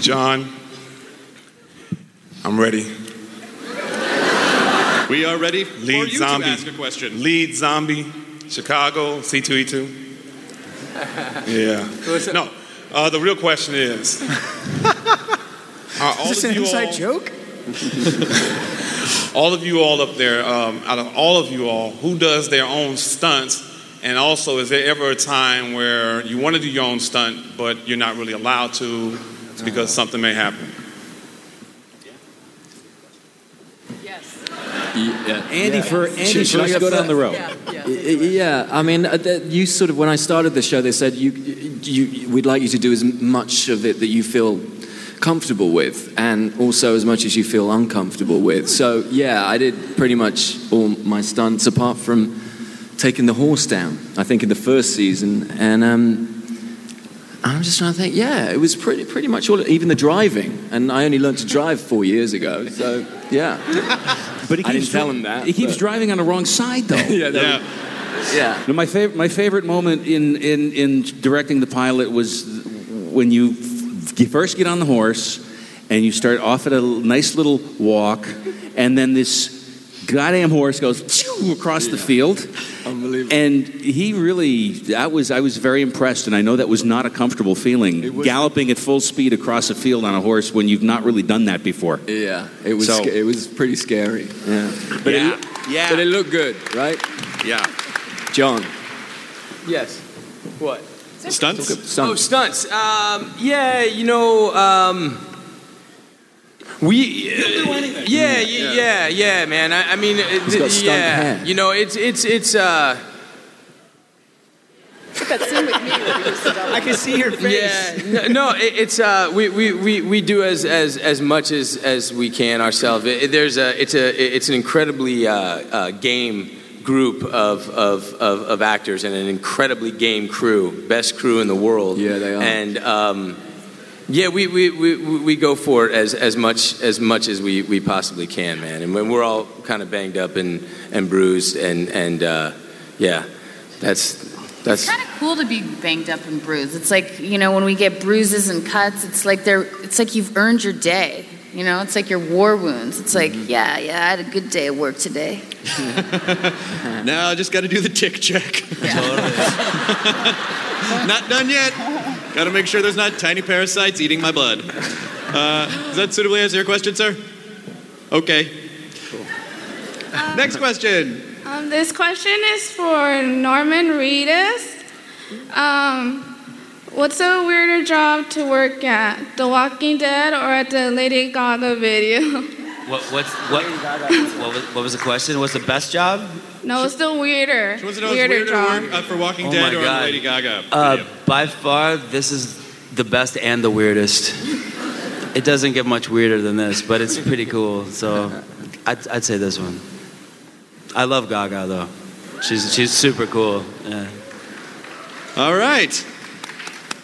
John, I'm ready. We are ready for Lead you zombie. to ask a question. Lead zombie, Chicago, C2E2. Yeah. No, uh, the real question is are all Is this of an you inside all, joke? all of you all up there, um, out of all of you all, who does their own stunts? And also, is there ever a time where you want to do your own stunt, but you're not really allowed to because something may happen? Yeah. Andy, for Andy, Should- should I first go go down the road. Y- Yeah, I mean, uh, you sort of when I started the show, they said you, you, we'd like you to do as much of it that you feel comfortable with, and also as much as you feel uncomfortable with. So yeah, I did pretty much all my stunts apart from taking the horse down. I think in the first season, and um, I'm just trying to think. Yeah, it was pretty pretty much all, even the driving, and I only learned to drive four years ago. So yeah, But he keeps I didn't tell him that. He keeps but- driving on the wrong side, though. yeah, that Yeah. was- yeah. No, my favorite my favorite moment in, in, in directing the pilot was when you you first get on the horse and you start off at a nice little walk, and then this goddamn horse goes phew, across the field. Unbelievable. And he really, that was, I was very impressed, and I know that was not a comfortable feeling, was- galloping at full speed across a field on a horse when you've not really done that before. Yeah, it was So- sca- it was pretty scary. Yeah, but Yeah, it, yeah. but it looked good, right? Yeah. John. Yes. What? Stunts? Oh, stunts. Um, yeah, you know, um, we. Uh, yeah, yeah, yeah, yeah, man. I, I mean, He's got yeah. hair. You know, it's it's it's. Uh, scene with me where we used to go. I can see your face. Yeah, no, no it, it's uh, we, we, we, we do as, as, as much as, as we can ourselves. It, it- there's a it's a it's an incredibly uh, uh, game group of, of, of, of actors and an incredibly game crew, best crew in the world. Yeah, they are. And um, yeah, we, we, we, we go for it as, as much as much as we, we possibly can, man. And when we're all kind of banged up and, and bruised, and and uh, yeah, that's that's It's kind of cool to be banged up and bruised. It's like you know when we get bruises and cuts, it's like they're it's like you've earned your day. You know, it's like your war wounds. It's like yeah, yeah, I had a good day at work today. now I just got to do the tick check. not done yet. Got to make sure there's not tiny parasites eating my blood. Uh, does that suitably answer your question, sir? Okay. Cool. Next question. Um, this question is for Norman Reedus. Um, what's a weirder job to work at, The Walking Dead or at the Lady Gaga video? What, what's, what, what, was, what was the question? What's the best job? no, it's the weirder, What's the most weirder weirder job. work uh, for Walking Oh Dead my or God. Lady Gaga? Uh, video? by far, this is the best and the weirdest. It doesn't get much weirder than this, but it's pretty cool. So I'd, I'd say this one. I love Gaga though. She's she's super cool. Yeah. All right.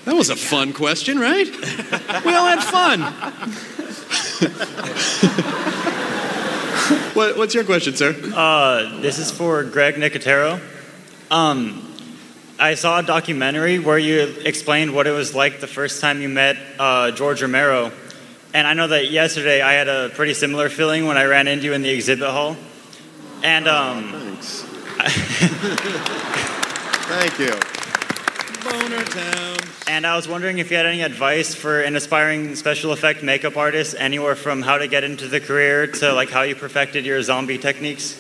That was a fun question, right? We all had fun. what, what's your question, sir? Uh, this is for Greg Nicotero. Um, I saw a documentary where you explained what it was like the first time you met uh, George Romero. And I know that yesterday I had a pretty similar feeling when I ran into you in the exhibit hall. And um, Thanks. Thank you. Boner Town. And I was wondering if you had any advice for an aspiring special effect makeup artist, anywhere from how to get into the career to like how you perfected your zombie techniques.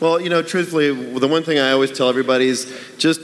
Well, you know, truthfully, the one thing I always tell everybody is just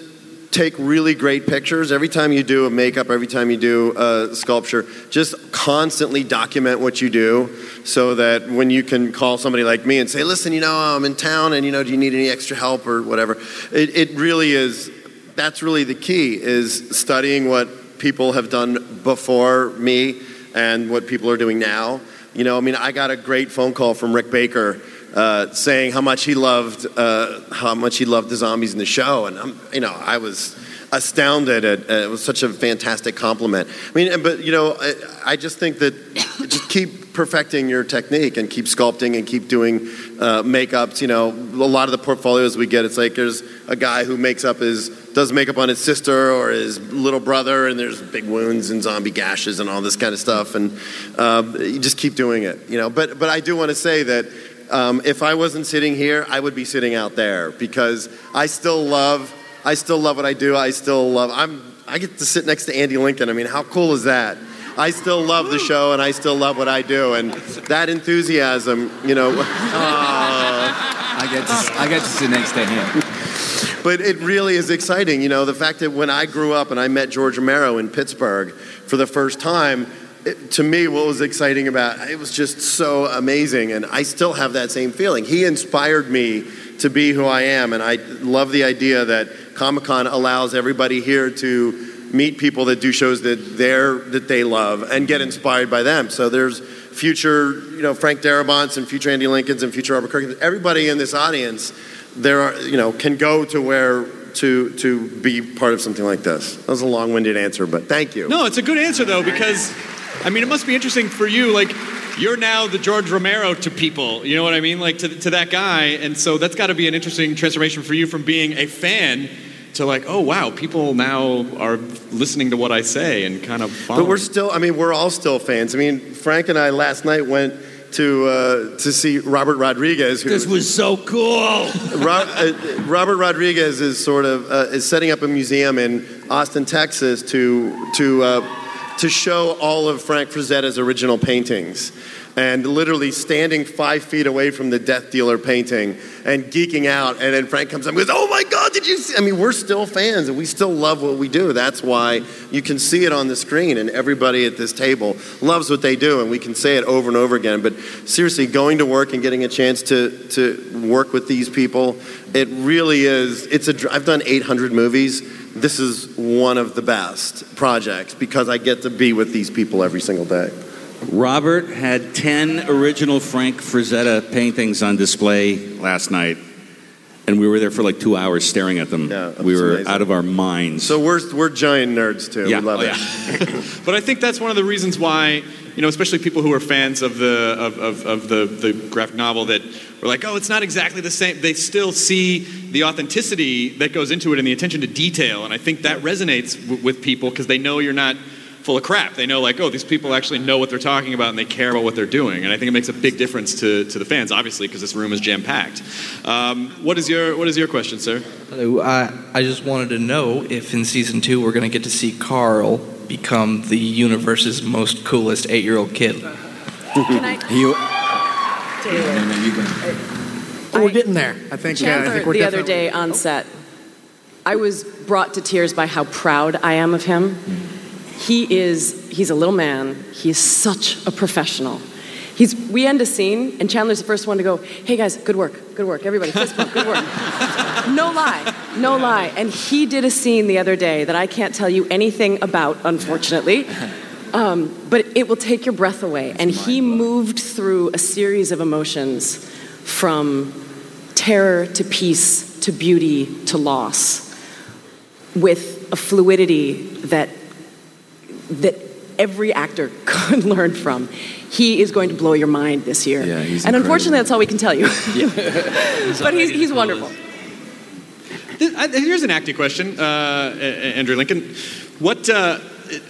take really great pictures. Every time you do a makeup, every time you do a sculpture, just constantly document what you do so that when you can call somebody like me and say, listen, you know, I'm in town and, you know, do you need any extra help or whatever? It, it really is, that's really the key is studying what people have done before me and what people are doing now. You know, I mean, I got a great phone call from Rick Baker uh, saying how much he loved uh, how much he loved the zombies in the show, and I'm, you know, I was astounded at uh, it was such a fantastic compliment. I mean, but you know, I, I just think that just keep perfecting your technique and keep sculpting and keep doing uh, makeups. You know, a lot of the portfolios we get, it's like there's a guy who makes up his does makeup on his sister or his little brother, and there's big wounds and zombie gashes and all this kind of stuff, and um, you just keep doing it. You know, but but I do want to say that. Um, if I wasn't sitting here, I would be sitting out there because I still love, I still love what I do. I still love. I'm. I get to sit next to Andy Lincoln. I mean, how cool is that? I still love the show and I still love what I do, and that enthusiasm, you know. I get to, I get to sit next to him. But it really is exciting, you know, the fact that when I grew up and I met George Romero in Pittsburgh for the first time, it, to me, what was exciting about it was just so amazing, and I still have that same feeling. He inspired me to be who I am, and I love the idea that Comic Con allows everybody here to meet people that do shows that they're that they love and get inspired by them. So there's future, you know, Frank Darabont's and future Andy Lincoln's and future Kirkman. Everybody in this audience, there are, you know, can go to where to to be part of something like this. That was a long-winded answer, but thank you. No, it's a good answer though because I mean it must be interesting for you like you're now the George Romero to people, you know what I mean? Like to, to that guy and so that's got to be an interesting transformation for you from being a fan to like, oh wow, people now are listening to what I say and kind of following. But we're still, I mean, we're all still fans. I mean, Frank and I last night went to uh, to see Robert Rodriguez. Who, This was so cool. Uh, Robert Rodriguez is sort of uh, is setting up a museum in Austin, Texas, to to uh, to show all of Frank Frazetta's original paintings. And literally standing five feet away from the Death Dealer painting and geeking out. And then Frank comes up and goes, Oh my God, did you see? I mean, we're still fans and we still love what we do. That's why you can see it on the screen, and everybody at this table loves what they do. And we can say it over and over again. But seriously, going to work and getting a chance to, to work with these people, it really is. It's a, I've done 800 movies. This is one of the best projects because I get to be with these people every single day. Robert had 10 original Frank Frazetta paintings on display last night, and we were there for like two hours staring at them. we were amazing. out of our minds. So we're, we're giant nerds too. Yeah. We love Oh, it. But I think that's one of the reasons why, you know, especially people who are fans of the of, of, of the, the graphic novel that were like, oh, it's not exactly the same. They still see the authenticity that goes into it and the attention to detail, and I think that resonates w- with people because they know you're not full of crap. They know like, oh, these people actually know what they're talking about and they care about what they're doing, and I think it makes a big difference to, to the fans, obviously, because this room is jam packed. Um, what is your what is your question, sir? Hello. I, I just wanted to know if in season two we're going to get to see Carl become the universe's most coolest eight year old kid. Can I? Oh, we're getting there. I think. Yeah, I think we're the other day on set, I was brought to tears by how proud I am of him. He is, he's a little man. He is such a professional. He's, we end a scene, and Chandler's the first one to go, hey guys, good work, good work, everybody, fist bump, good work. no lie, no lie. And he did a scene the other day that I can't tell you anything about, unfortunately. Um, but it will take your breath away. And he moved through a series of emotions from terror to peace to beauty to loss with a fluidity that that every actor could learn from. He is going to blow your mind this year. Yeah, he's and incredible. unfortunately, that's all we can tell you. but he's, he's wonderful. Here's an acting question, uh, A- A- Andrew Lincoln. What? Uh,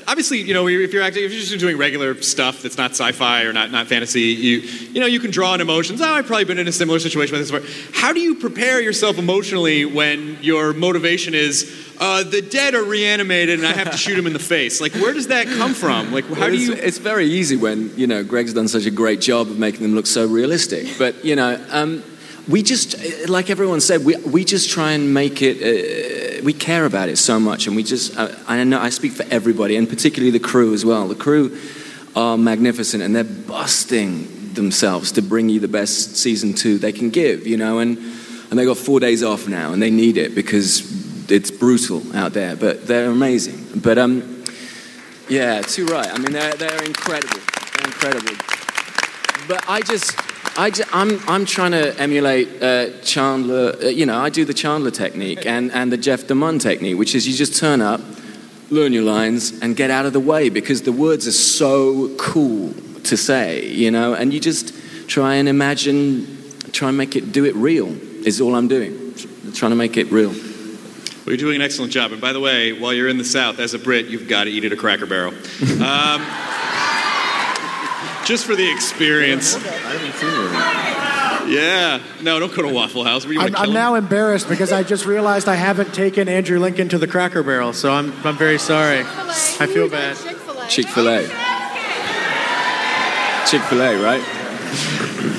obviously, you know, if you're acting, if you're just doing regular stuff that's not sci-fi or not not fantasy, you you know, you can draw on emotions. Oh, I've probably been in a similar situation with this. before. How do you prepare yourself emotionally when your motivation is? Uh, the dead are reanimated, and I have to shoot them in the face. Like, where does that come from? Like, how Well, do you? It's very easy when you know Greg's done such a great job of making them look so realistic. But you know, um, we just, like everyone said, we we just try and make it. Uh, we care about it so much, and we just I, I know I speak for everybody, and particularly the crew as well. The crew are magnificent, and they're busting themselves to bring you the best season two they can give. You know, and and they got four days off now, and they need it because it's brutal out there, but they're amazing. But um, yeah, too right. I mean, they're they're incredible. They're incredible. But I just, I just, I'm, I'm trying to emulate uh, Chandler. Uh, you know, I do the Chandler technique and, and the Jeff DeMunn technique, which is you just turn up, learn your lines, and get out of the way because the words are so cool to say, you know, and you just try and imagine, try and make it, do it real, is all I'm doing. Trying to make it real. Well, you're doing an excellent job. And by the way, while you're in the South, as a Brit, you've got to eat at a Cracker Barrel. Um, just for the experience. I haven't seen it. Yeah. No, don't go to Waffle House. I'm, I'm now embarrassed because I just realized I haven't taken Andrew Lincoln to the Cracker Barrel, so I'm, I'm very sorry. I feel bad. Chick fil A. Chick fil A, right?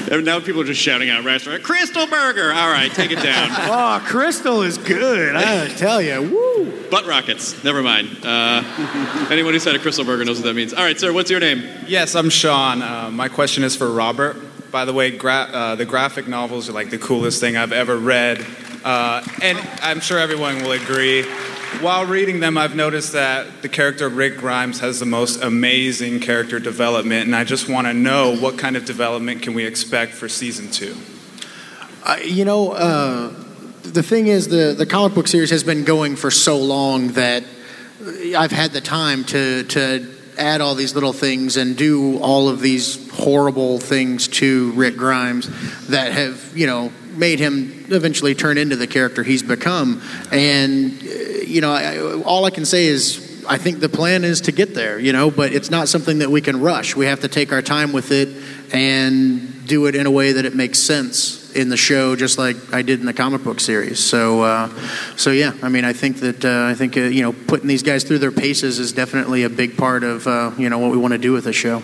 And now people are just shouting out restaurant Krystal Burger. All right, take it down. oh, Krystal is good. I tell you, woo. Butt rockets. Never mind. Uh, anyone who's had a Krystal Burger knows what that means. All right, sir. What's your name? Yes, I'm Sean. Uh, my question is for Robert. By the way, gra- uh, the graphic novels are like the coolest thing I've ever read. Uh, and I'm sure everyone will agree. While reading them, I've noticed that the character Rick Grimes has the most amazing character development, and I just want to know what kind of development can we expect for season two? Uh, you know, uh, the thing is, the, the comic book series has been going for so long that I've had the time to, to add all these little things and do all of these horrible things to Rick Grimes that have, you know, made him eventually turn into the character he's become. And, you know, I, all I can say is I think the plan is to get there, you know, but it's not something that we can rush. We have to take our time with it and do it in a way that it makes sense in the show, just like I did in the comic book series. So, uh, so yeah, I mean, I think that uh, I think uh, you know putting these guys through their paces is definitely a big part of uh, you know what we want to do with the show.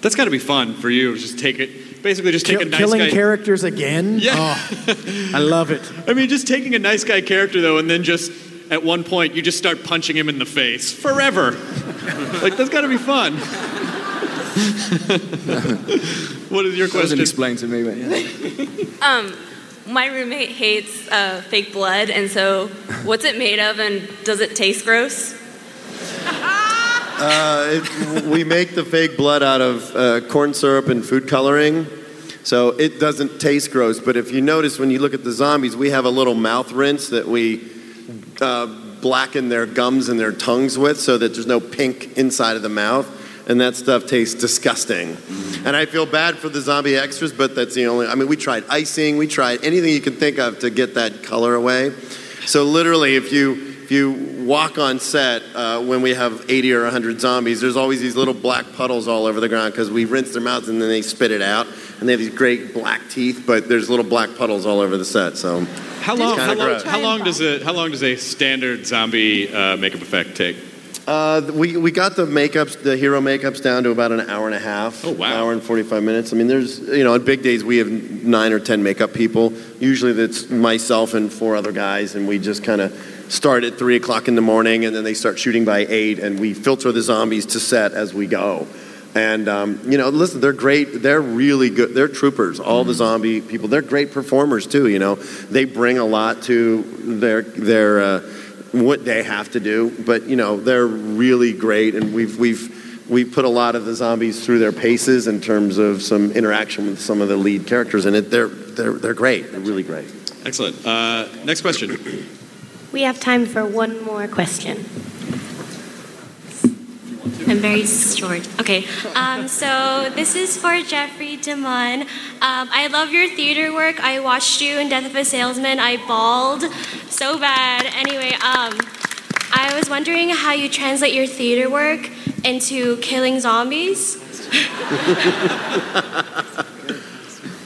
That's got to be fun for you. Just take it. Basically, just take Kill- a nice killing guy. characters again. Yeah. Oh, I love it. I mean, just taking a nice guy character though, and then just at one point you just start punching him in the face forever. like that's got to be fun. what is your question? Wasn't question? explained to me, but yeah. Um, my roommate hates uh, fake blood, and so what's it made of, and does it taste gross? Uh, it, we make the fake blood out of uh, corn syrup and food coloring. So it doesn't taste gross, but if you notice when you look at the zombies, we have a little mouth rinse that we uh, blacken their gums and their tongues with so that there's no pink inside of the mouth. And that stuff tastes disgusting. And I feel bad for the zombie extras, but that's the only. I mean, we tried icing, we tried anything you can think of to get that color away. So literally, if you if you walk on set uh, when we have 80 or 100 zombies, there's always these little black puddles all over the ground because we rinse their mouths and then they spit it out, and they have these great black teeth, but there's little black puddles all over the set. So How long? How long, how long does it? How long does a standard zombie uh, makeup effect take? Uh, we, we got the makeups, the hero makeups down to about an hour and a half. Oh, wow. hour and 45 minutes. I mean, there's, you know, on big days we have nine or 10 makeup people. Usually that's myself and four other guys, and we just kind of start at 3 o'clock in the morning, and then they start shooting by 8, and we filter the zombies to set as we go. And, um, you know, listen, they're great. They're really good. They're troopers, all the zombie people. They're great performers, too, you know. They bring a lot to their, their, uh, what they have to do, but you know they're really great, and we've we've we put a lot of the zombies through their paces in terms of some interaction with some of the lead characters, and it they're they're they're great, they're really great. Excellent. Uh, next question. We have time for one more question. I'm very short. Okay. Um, so this is for Jeffrey DeMunn. Um, I love your theater work. I watched you in Death of a Salesman. I bawled so bad. Anyway, um, I was wondering how you translate your theater work into killing zombies.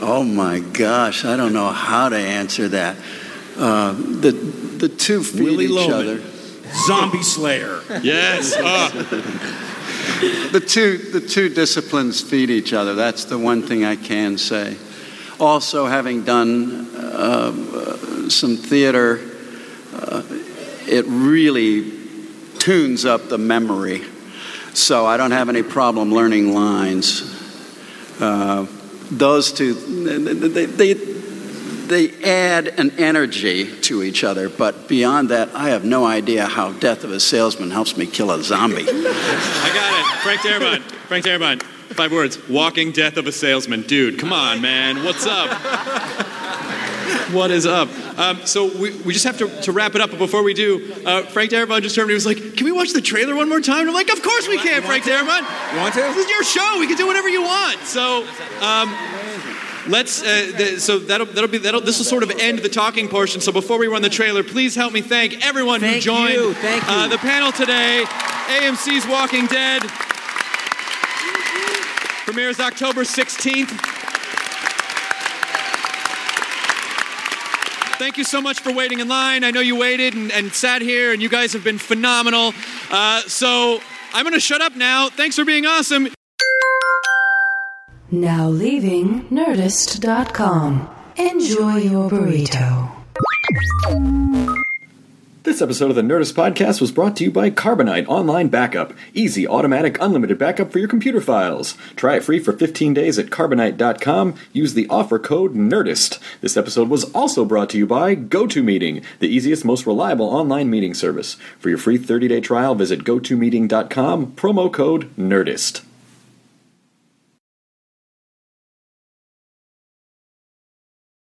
Oh my gosh, I don't know how to answer that. Uh, the the two feed Willy each Loman. other. Zombie Slayer. Yes. Ah. the two the two disciplines feed each other. That's the one thing I can say. Also, having done uh, uh, some theater, uh, it really tunes up the memory. So I don't have any problem learning lines. Uh, those two, they, they, they add an energy to each other, but beyond that, I have no idea how Death of a Salesman helps me kill a zombie. I got it. Frank Darabont. Frank Darabont. Five words. Walking death of a salesman. Dude, come on, man. What's up? What is up? Um, so we, we just have to, to wrap it up, but before we do, uh, Frank Darabont just turned to me and was like, Can we watch the trailer one more time? And I'm like, Of course we can, Frank Darabont. You want to? This is your show. We can do whatever you want. So, um, let's. Uh, the, so that'll that'll be that'll. This will sort of end the talking portion. So before we run the trailer, please help me thank everyone who joined you, thank you. Uh, the panel today. AMC's Walking Dead premieres October 16th. Thank you so much for waiting in line. I know you waited and, and sat here, and you guys have been phenomenal. Uh, so I'm going to shut up now. Thanks for being awesome. Now leaving Nerdist.com. Enjoy your burrito. This episode of the Nerdist Podcast was brought to you by Carbonite Online Backup. Easy, automatic, unlimited backup for your computer files. Try it free for 15 days at carbonite.com. Use the offer code NERDIST. This episode was also brought to you by GoToMeeting, the easiest, most reliable online meeting service. For your free 30-day trial, visit gotomeeting.com, promo code NERDIST.